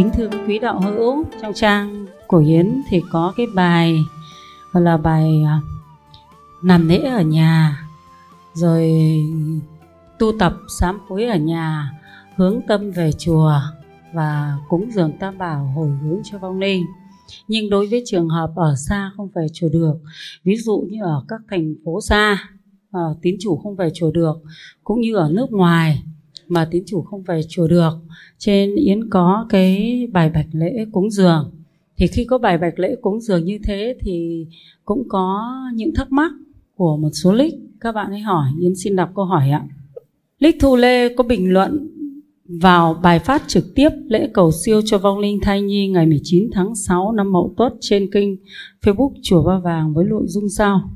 Kính thưa quý đạo hữu, trong trang của hiến thì có cái bài gọi là bài làm nằm lễ ở nhà rồi tu tập sám hối ở nhà hướng tâm về chùa và cúng dường tam bảo hồi hướng cho vong linh. Nhưng đối với trường hợp ở xa không về chùa được ví dụ như ở các thành phố xa ờ, tín chủ không về chùa được cũng như ở nước ngoài mà tín chủ không về chùa được. Trên yến có cái bài bạch lễ cúng dường. Thì khi có bài bạch lễ cúng dường như thế thì cũng có những thắc mắc của một số lích. Các bạn ấy hỏi, yến xin đọc câu hỏi ạ. Lích thu lê có bình luận vào bài phát trực tiếp lễ cầu siêu cho vong linh thai nhi ngày 19 tháng 6 năm Mậu Tuất trên kênh Facebook Chùa Ba Vàng với nội dung sau.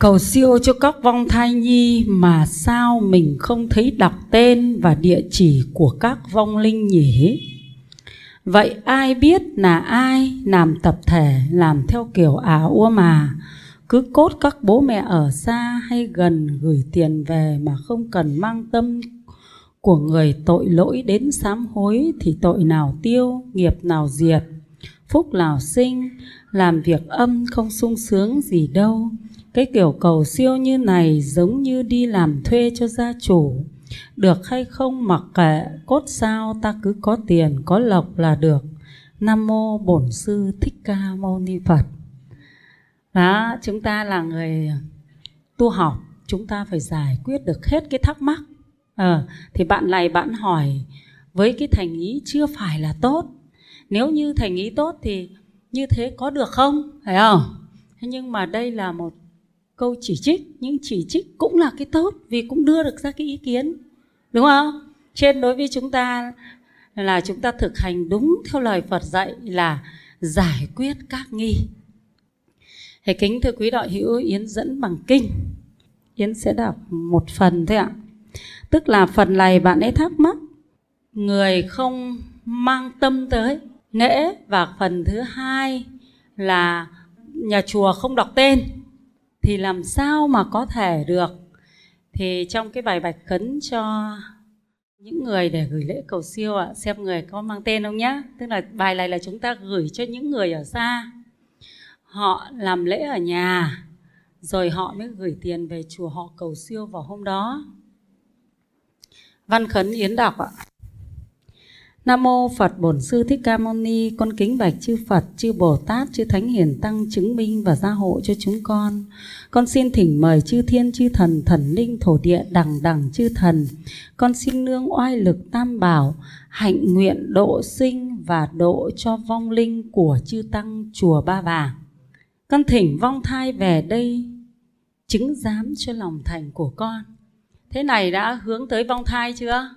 Cầu siêu cho các vong thai nhi mà sao mình không thấy đọc tên và địa chỉ của các vong linh nhỉ? Vậy ai biết là ai làm tập thể làm theo kiểu ả ua mà cứ cốt các bố mẹ ở xa hay gần gửi tiền về mà không cần mang tâm của người tội lỗi đến sám hối thì tội nào tiêu, nghiệp nào diệt, phúc lào sinh, làm việc âm không sung sướng gì đâu. Cái kiểu cầu siêu như này giống như đi làm thuê cho gia chủ. Được hay không mặc kệ, cốt sao ta cứ có tiền, có lộc là được. Nam mô Bổn sư Thích Ca Mâu Ni Phật. Đó, chúng ta là người tu học, chúng ta phải giải quyết được hết cái thắc mắc à, thì bạn này bạn hỏi với cái thành ý chưa phải là tốt nếu như thành ý tốt thì như thế có được không? Phải không? Thế nhưng mà đây là một câu chỉ trích, nhưng chỉ trích cũng là cái tốt vì cũng đưa được ra cái ý kiến. Đúng không? Trên đối với chúng ta là chúng ta thực hành đúng theo lời Phật dạy là giải quyết các nghi. Thầy kính thưa quý đạo hữu, Yến dẫn bằng kinh. Yến sẽ đọc một phần thôi ạ. Tức là phần này bạn ấy thắc mắc, người không mang tâm tới lễ và phần thứ hai là nhà chùa không đọc tên, thì làm sao mà có thể được? Thì trong cái bài bạch khấn cho những người để gửi lễ cầu siêu ạ, xem người có mang tên không nhá. Tức là bài này là chúng ta gửi cho những người ở xa. Họ làm lễ ở nhà, rồi họ mới gửi tiền về chùa họ cầu siêu vào hôm đó. Văn Khấn Yến đọc ạ. Nam mô Phật Bổn Sư Thích Ca Mâu Ni, con kính bạch chư Phật, chư Bồ Tát, chư Thánh Hiền Tăng chứng minh và gia hộ cho chúng con. Con xin thỉnh mời chư thiên, chư thần, thần linh, thổ địa, đẳng đẳng chư thần. Con xin nương oai lực tam bảo, hạnh nguyện độ sinh và độ cho vong linh của chư Tăng chùa Ba Vàng. Con thỉnh vong thai về đây chứng giám cho lòng thành của con thế này đã hướng tới vong thai chưa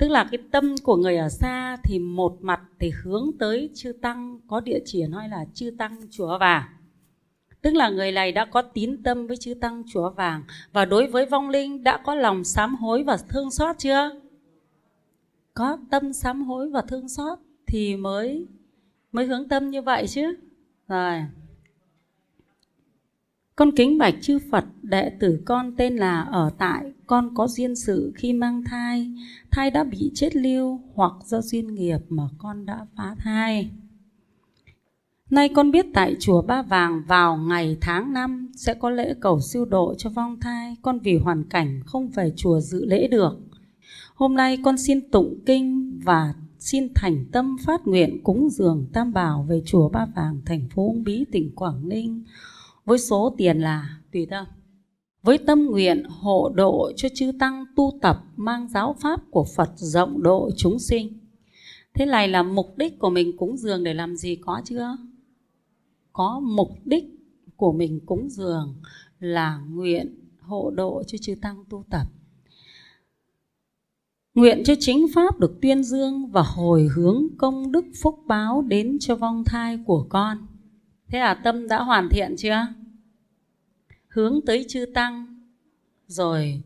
tức là cái tâm của người ở xa thì một mặt thì hướng tới chư tăng có địa chỉ nói là chư tăng chùa vàng. Tức là người này đã có tín tâm với chư tăng chùa vàng. Và đối với vong linh đã có lòng sám hối và thương xót chưa? Có tâm sám hối và thương xót thì mới mới hướng tâm như vậy chứ. Rồi. Con kính bạch chư Phật, đệ tử con tên là ở tại, con có duyên sự khi mang thai, thai đã bị chết lưu hoặc do duyên nghiệp mà con đã phá thai. Nay con biết tại chùa Ba Vàng vào ngày tháng năm sẽ có lễ cầu siêu độ cho vong thai, con vì hoàn cảnh không về chùa dự lễ được. Hôm nay con xin tụng kinh và xin thành tâm phát nguyện cúng dường tam bảo về chùa Ba Vàng, thành phố Uông Bí, tỉnh Quảng Ninh với số tiền là tùy tâm với tâm nguyện hộ độ cho chư tăng tu tập mang giáo pháp của Phật rộng độ chúng sinh. Thế này là mục đích của mình cúng dường để làm gì có chưa? Có mục đích của mình cúng dường là nguyện hộ độ cho chư tăng tu tập. Nguyện cho chính pháp được tuyên dương và hồi hướng công đức phúc báo đến cho vong thai của con. Thế là tâm đã hoàn thiện chưa? Hướng tới chư tăng. Rồi,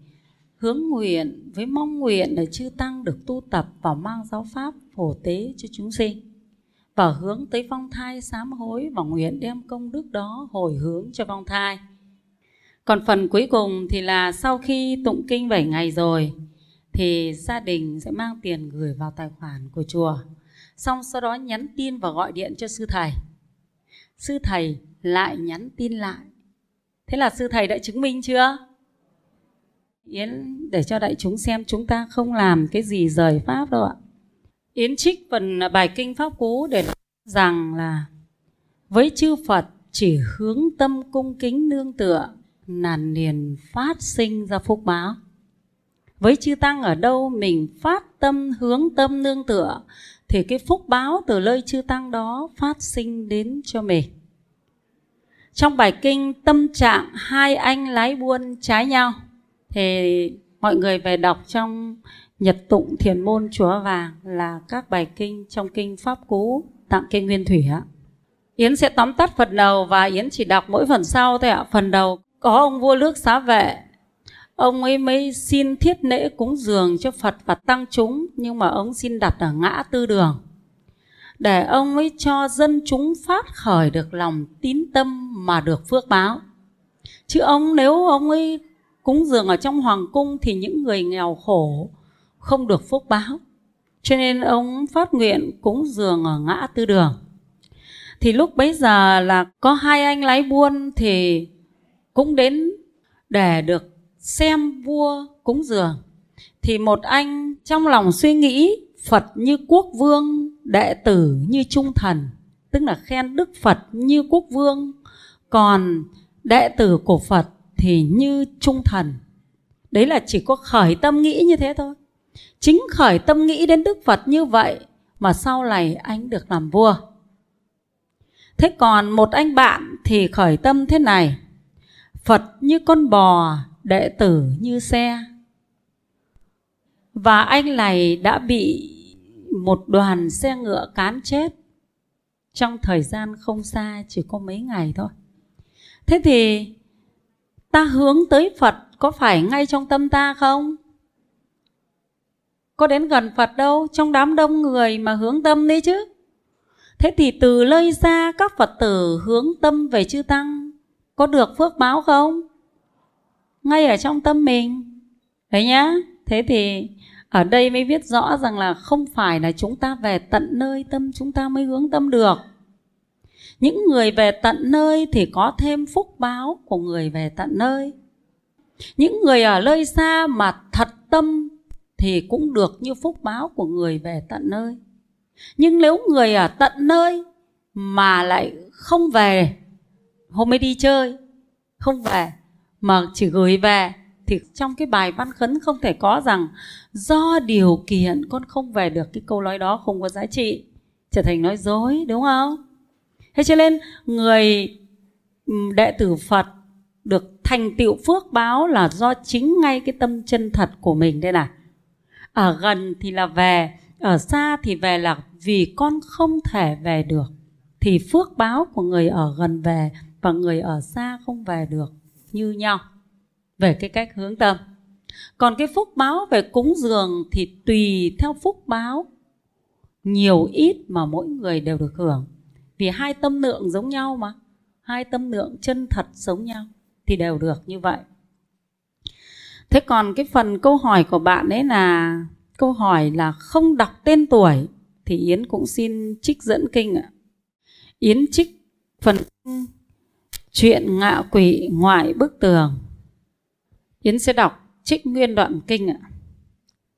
hướng nguyện với mong nguyện là chư tăng được tu tập và mang giáo pháp phổ tế cho chúng sinh. Và hướng tới vong thai sám hối và nguyện đem công đức đó hồi hướng cho vong thai. Còn phần cuối cùng thì là sau khi tụng kinh 7 ngày rồi, thì gia đình sẽ mang tiền gửi vào tài khoản của chùa. Xong sau đó nhắn tin và gọi điện cho sư thầy. Sư thầy lại nhắn tin lại thế là sư thầy đã chứng minh chưa? Yến, để cho đại chúng xem chúng ta không làm cái gì rời pháp đâu ạ. Yến trích phần bài kinh pháp cú để nói rằng là, với chư phật chỉ hướng tâm cung kính nương tựa là liền phát sinh ra phúc báo. Với chư tăng ở đâu mình phát tâm hướng tâm nương tựa, thì cái phúc báo từ lời chư tăng đó phát sinh đến cho mình trong bài kinh tâm trạng, hai anh lái buôn trái nhau. Thì mọi người về đọc trong nhật tụng thiền môn chúa vàng là các bài kinh trong kinh pháp cú tặng kinh nguyên thủy ạ. Yến sẽ tóm tắt phần đầu và yến chỉ đọc mỗi phần sau thôi ạ. Phần đầu, có ông vua nước xá vệ. Ông ấy mới xin thiết lễ cúng dường cho phật và tăng chúng, nhưng mà ông xin đặt ở ngã tư đường để ông ấy cho dân chúng phát khởi được lòng tín tâm mà được phước báo. Chứ ông, nếu ông ấy cúng dường ở trong hoàng cung thì những người nghèo khổ không được phúc báo. Cho nên ông phát nguyện cúng dường ở ngã tư đường. Thì lúc bấy giờ là có hai anh lái buôn thì cũng đến để được xem vua cúng dường. Thì một anh trong lòng suy nghĩ Phật như quốc vương, đệ tử như trung thần, tức là khen Đức Phật như quốc vương. Còn đệ tử của Phật thì như trung thần. Đấy là chỉ có khởi tâm nghĩ như thế thôi. Chính khởi tâm nghĩ đến Đức Phật như vậy mà sau này anh được làm vua. Thế còn một anh bạn thì khởi tâm thế này. Phật như con bò, đệ tử như xe. Và anh này đã bị một đoàn xe ngựa cán chết. Trong thời gian không xa chỉ có mấy ngày thôi. Thế thì ta hướng tới phật có phải ngay trong tâm ta không? Có đến gần phật đâu, trong đám đông người mà hướng tâm đấy chứ. Thế thì từ lơi ra các phật tử hướng tâm về chư tăng, có được phước báo không? Ngay ở trong tâm mình. Đấy nhá. Thế thì ở đây mới viết rõ rằng là không phải là chúng ta về tận nơi tâm, chúng ta mới hướng tâm được. Những người về tận nơi thì có thêm phúc báo của người về tận nơi. Những người ở nơi xa mà thật tâm thì cũng được như phúc báo của người về tận nơi. Nhưng nếu người ở tận nơi mà lại không về, hôm ấy đi chơi, không về, mà chỉ gửi về thì trong cái bài văn khấn không thể có rằng, do điều kiện con không về được cái câu nói đó không có giá trị. Trở thành nói dối, đúng không? Thế cho nên người đệ tử phật được thành tựu phước báo là do chính ngay cái tâm chân thật của mình đây này. Ở gần thì là về, ở xa thì về là vì con không thể về được, thì phước báo của người ở gần về và người ở xa không về được như nhau về cái cách hướng tâm. Còn cái phúc báo về cúng dường thì tùy theo phúc báo. Nhiều ít mà mỗi người đều được hưởng. Vì hai tâm lượng giống nhau mà. Hai tâm lượng chân thật giống nhau thì đều được như vậy. Thế còn cái phần câu hỏi của bạn ấy là, câu hỏi là không đọc tên tuổi thì yến cũng xin trích dẫn kinh ạ. Yến trích phần chuyện ngạ quỷ ngoại bức tường. Yến sẽ đọc trích nguyên đoạn kinh ạ.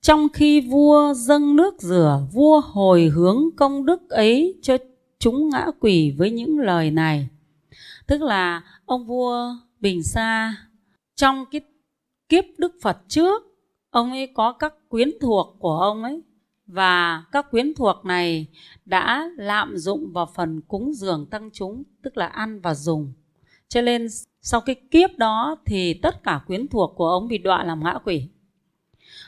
Trong khi vua dâng nước rửa, vua hồi hướng công đức ấy cho chúng ngã quỷ với những lời này. Tức là ông vua Bình Sa trong cái kiếp Đức Phật trước, ông ấy có các quyến thuộc của ông ấy và các quyến thuộc này đã lạm dụng vào phần cúng dường tăng chúng, tức là ăn và dùng. Cho nên sau cái kiếp đó thì tất cả quyến thuộc của ông bị đọa làm ngã quỷ.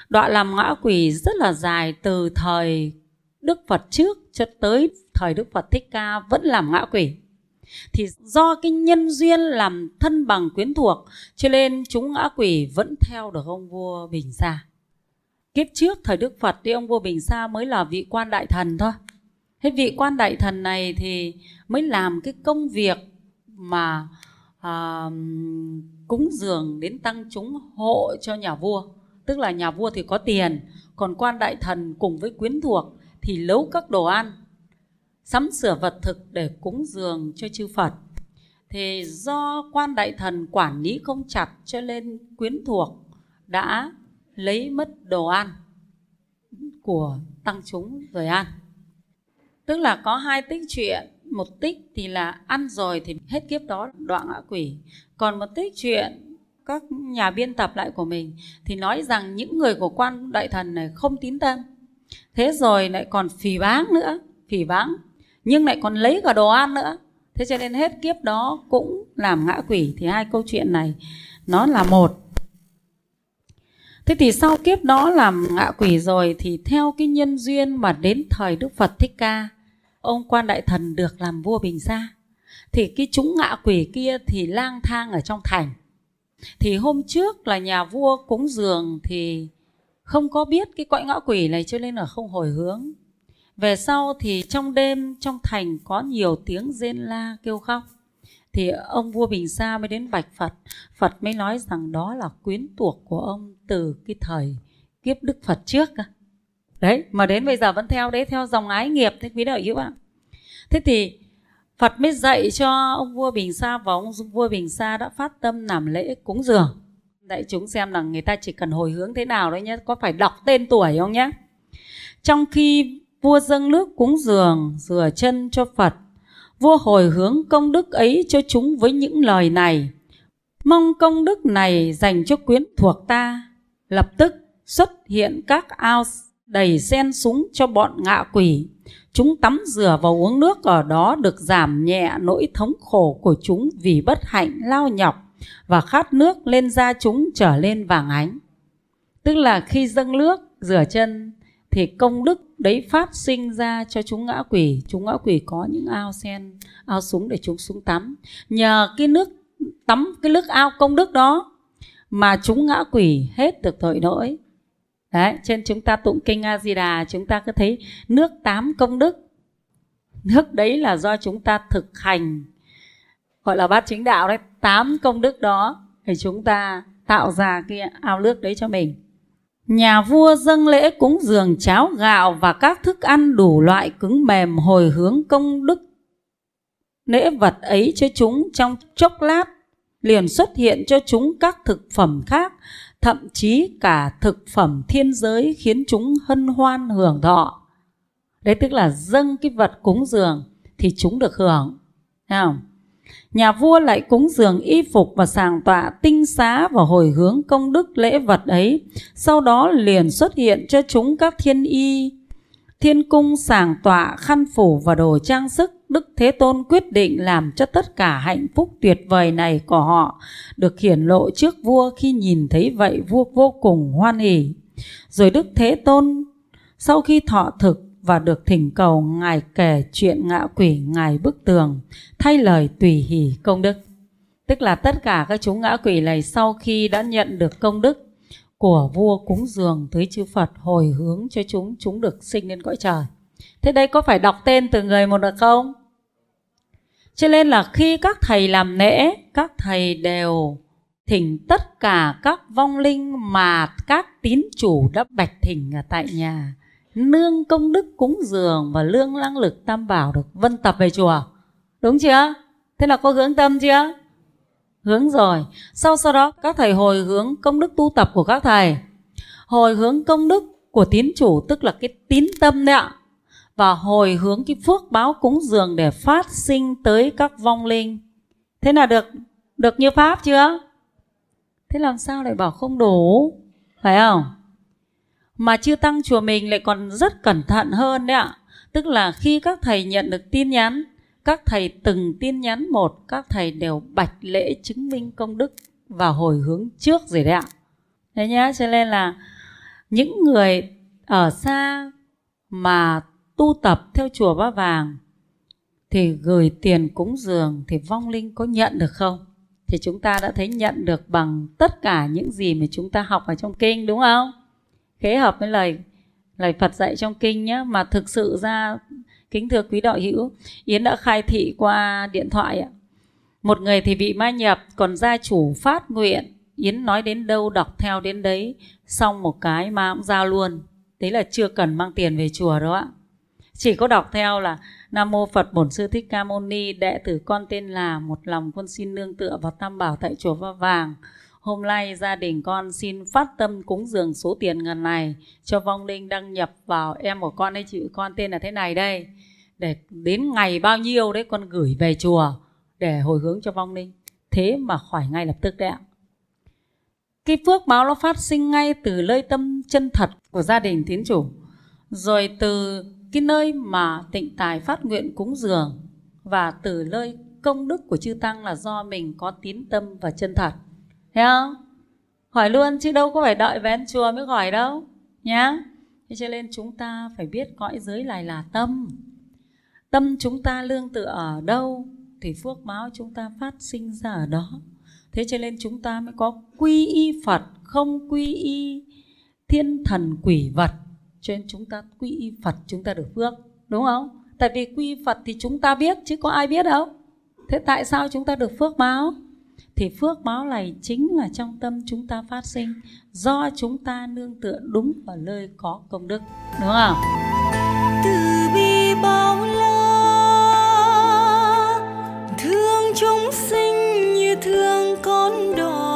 Đọa làm ngã quỷ rất là dài từ thời Đức Phật trước cho tới thời Đức Phật Thích Ca vẫn làm ngã quỷ. Thì do cái nhân duyên làm thân bằng quyến thuộc, cho nên chúng ngã quỷ vẫn theo được ông vua Bình Sa. Kiếp trước thời Đức Phật thì ông vua Bình Sa mới là vị quan đại thần thôi. Thế vị quan đại thần này thì mới làm cái công việc mà à, cúng dường đến tăng chúng hộ cho nhà vua. Tức là nhà vua thì có tiền còn quan đại thần cùng với quyến thuộc thì nấu các đồ ăn sắm sửa vật thực để cúng dường cho chư Phật. Thì do quan đại thần quản lý không chặt cho nên quyến thuộc đã lấy mất đồ ăn của tăng chúng rồi ăn. Tức là có hai tích chuyện một tích thì là ăn rồi thì hết kiếp đó đoạn ngã quỷ. Còn một tích chuyện các nhà biên tập lại của mình thì nói rằng những người của quan đại thần này không tín tâm. Thế rồi lại còn phỉ báng nữa, phỉ báng, nhưng lại còn lấy cả đồ ăn nữa. Thế cho nên hết kiếp đó cũng làm ngã quỷ. Thì hai câu chuyện này, nó là một. Thế thì sau kiếp đó làm ngạ quỷ rồi thì theo cái nhân duyên mà đến thời đức phật thích ca ông quan đại thần được làm vua bình gia. Thì cái chúng ngạ quỷ kia thì lang thang ở trong thành. Thì hôm trước là nhà vua cúng dường thì không có biết cái cõi ngã quỷ này cho nên là không hồi hướng. Về sau thì trong đêm trong thành có nhiều tiếng rên la kêu khóc. Thì ông vua Bình Sa mới đến bạch Phật. Phật mới nói rằng đó là quyến thuộc của ông từ cái thời kiếp Đức Phật trước đấy. Mà đến bây giờ vẫn theo đấy, theo dòng ái nghiệp, thế quý đạo hữu ạ. Thế thì Phật mới dạy cho ông vua Bình Sa, và ông vua Bình Sa đã phát tâm làm lễ cúng dường. Đại chúng xem là người ta chỉ cần hồi hướng thế nào đấy nhé có phải đọc tên tuổi không nhé trong khi vua dâng nước cúng dường, rửa chân cho Phật, vua hồi hướng công đức ấy cho chúng với những lời này. Mong công đức này dành cho quyến thuộc ta, lập tức xuất hiện các ao đầy sen súng cho bọn ngạ quỷ. Chúng tắm rửa và uống nước ở đó được giảm nhẹ nỗi thống khổ của chúng vì bất hạnh, lao nhọc và khát nước lên da chúng trở lên vàng ánh. Tức là khi dâng nước, rửa chân thì công đức đấy phát sinh ra cho chúng ngã quỷ. Chúng ngã quỷ có những ao sen, ao súng để chúng xuống tắm. Nhờ cái nước, tắm cái nước ao công đức đó mà chúng ngã quỷ hết được tội lỗi đấy, trên chúng ta tụng kinh a di đà chúng ta cứ thấy nước tám công đức. Nước đấy là do chúng ta thực hành, gọi là bát chính đạo đấy, tám công đức đó thì chúng ta tạo ra cái ao nước đấy cho mình. Nhà vua dâng lễ cúng dường cháo gạo và các thức ăn đủ loại cứng mềm hồi hướng công đức. Lễ vật ấy cho chúng trong chốc lát liền xuất hiện cho chúng các thực phẩm khác thậm chí cả thực phẩm thiên giới khiến chúng hân hoan hưởng thọ đấy tức là dâng cái vật cúng dường thì chúng được hưởng thấy không Nhà vua lại cúng dường y phục và sàng tọa tinh xá và hồi hướng công đức lễ vật ấy. Sau đó liền xuất hiện cho chúng các thiên y, thiên cung sàng tọa khăn phủ và đồ trang sức. Đức Thế Tôn quyết định làm cho tất cả hạnh phúc tuyệt vời này của họ được hiển lộ trước vua khi nhìn thấy vậy vua vô cùng hoan hỉ. Rồi Đức Thế Tôn sau khi thọ thực và được thỉnh cầu Ngài kể chuyện ngạ quỷ Ngài bức tường thay lời tùy hỷ công đức. Tức là tất cả các chúng ngã quỷ này sau khi đã nhận được công đức của vua cúng dường tới chư Phật hồi hướng cho chúng, chúng được sinh lên cõi trời. Thế đây có phải đọc tên từ người một được không? Cho nên là khi các thầy làm lễ, các thầy đều thỉnh tất cả các vong linh mà các tín chủ đã bạch thỉnh ở tại nhà. Nương công đức cúng dường và lương năng lực tam bảo được vân tập về chùa. Đúng chưa? Thế là có hướng tâm chưa? Hướng rồi. Sau sau đó các thầy hồi hướng công đức tu tập của các thầy. Hồi hướng công đức của tín chủ tức là cái tín tâm đấy ạ và hồi hướng cái phước báo cúng dường để phát sinh tới các vong linh. Thế là được được như pháp chưa? Thế làm sao lại bảo không đủ? Phải không? Mà chư tăng chùa mình lại còn rất cẩn thận hơn đấy ạ. Tức là khi các thầy nhận được tin nhắn, các thầy từng tin nhắn một, các thầy đều bạch lễ chứng minh công đức và hồi hướng trước rồi đấy ạ. Thế nhá, cho nên là những người ở xa mà tu tập theo chùa Ba Vàng, thì gửi tiền cúng dường thì vong linh có nhận được không? Thì chúng ta đã thấy nhận được bằng tất cả những gì mà chúng ta học ở trong kinh, đúng không? khế hợp với lời lời Phật dạy trong kinh nhé mà thực sự ra, kính thưa quý đạo hữu, Yến đã khai thị qua điện thoại ạ một người thì bị ma nhập, còn gia chủ phát nguyện Yến nói đến đâu, đọc theo đến đấy, xong một cái mà cũng giao luôn đấy là chưa cần mang tiền về chùa đâu ạ chỉ có đọc theo là Nam mô Phật Bổn Sư Thích Ca Mâu Ni, đệ tử con tên là một lòng con xin nương tựa vào Tam Bảo tại chùa Va Vàng. Hôm nay gia đình con xin phát tâm cúng dường số tiền ngần này cho vong linh đăng nhập vào em của con hay chị con tên là thế này đây. Để đến ngày bao nhiêu đấy con gửi về chùa để hồi hướng cho vong linh. Thế mà khỏi ngay lập tức đấy ạ. Cái phước báo nó phát sinh ngay từ nơi tâm chân thật của gia đình tiến chủ. Rồi từ cái nơi mà tịnh tài phát nguyện cúng dường và từ nơi công đức của chư tăng là do mình có tín tâm và chân thật. Thấy không? Hỏi luôn, chứ đâu có phải đợi về chùa mới hỏi đâu, nhá. Thế cho nên chúng ta phải biết cõi giới này là tâm. Tâm chúng ta lương tựa ở đâu thì phước báo chúng ta phát sinh ra ở đó. Thế cho nên chúng ta mới có quy y phật, không quy y thiên thần quỷ vật cho nên chúng ta quy y phật chúng ta được phước, đúng không? Tại vì quy y phật thì chúng ta biết, chứ có ai biết đâu. Thế tại sao chúng ta được phước báo? Thì phước báo này chính là trong tâm chúng ta phát sinh, do chúng ta nương tựa đúng vào nơi có công đức, đúng không? Từ bi bao la, thương chúng sinh như thương con đò.